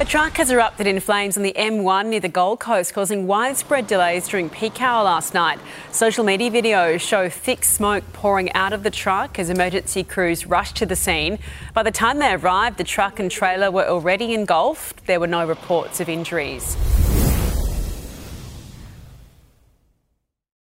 A truck has erupted in flames on the M1 near the Gold Coast, causing widespread delays during peak hour last night. Social media videos show thick smoke pouring out of the truck as emergency crews rushed to the scene. By the time they arrived, the truck and trailer were already engulfed. There were no reports of injuries.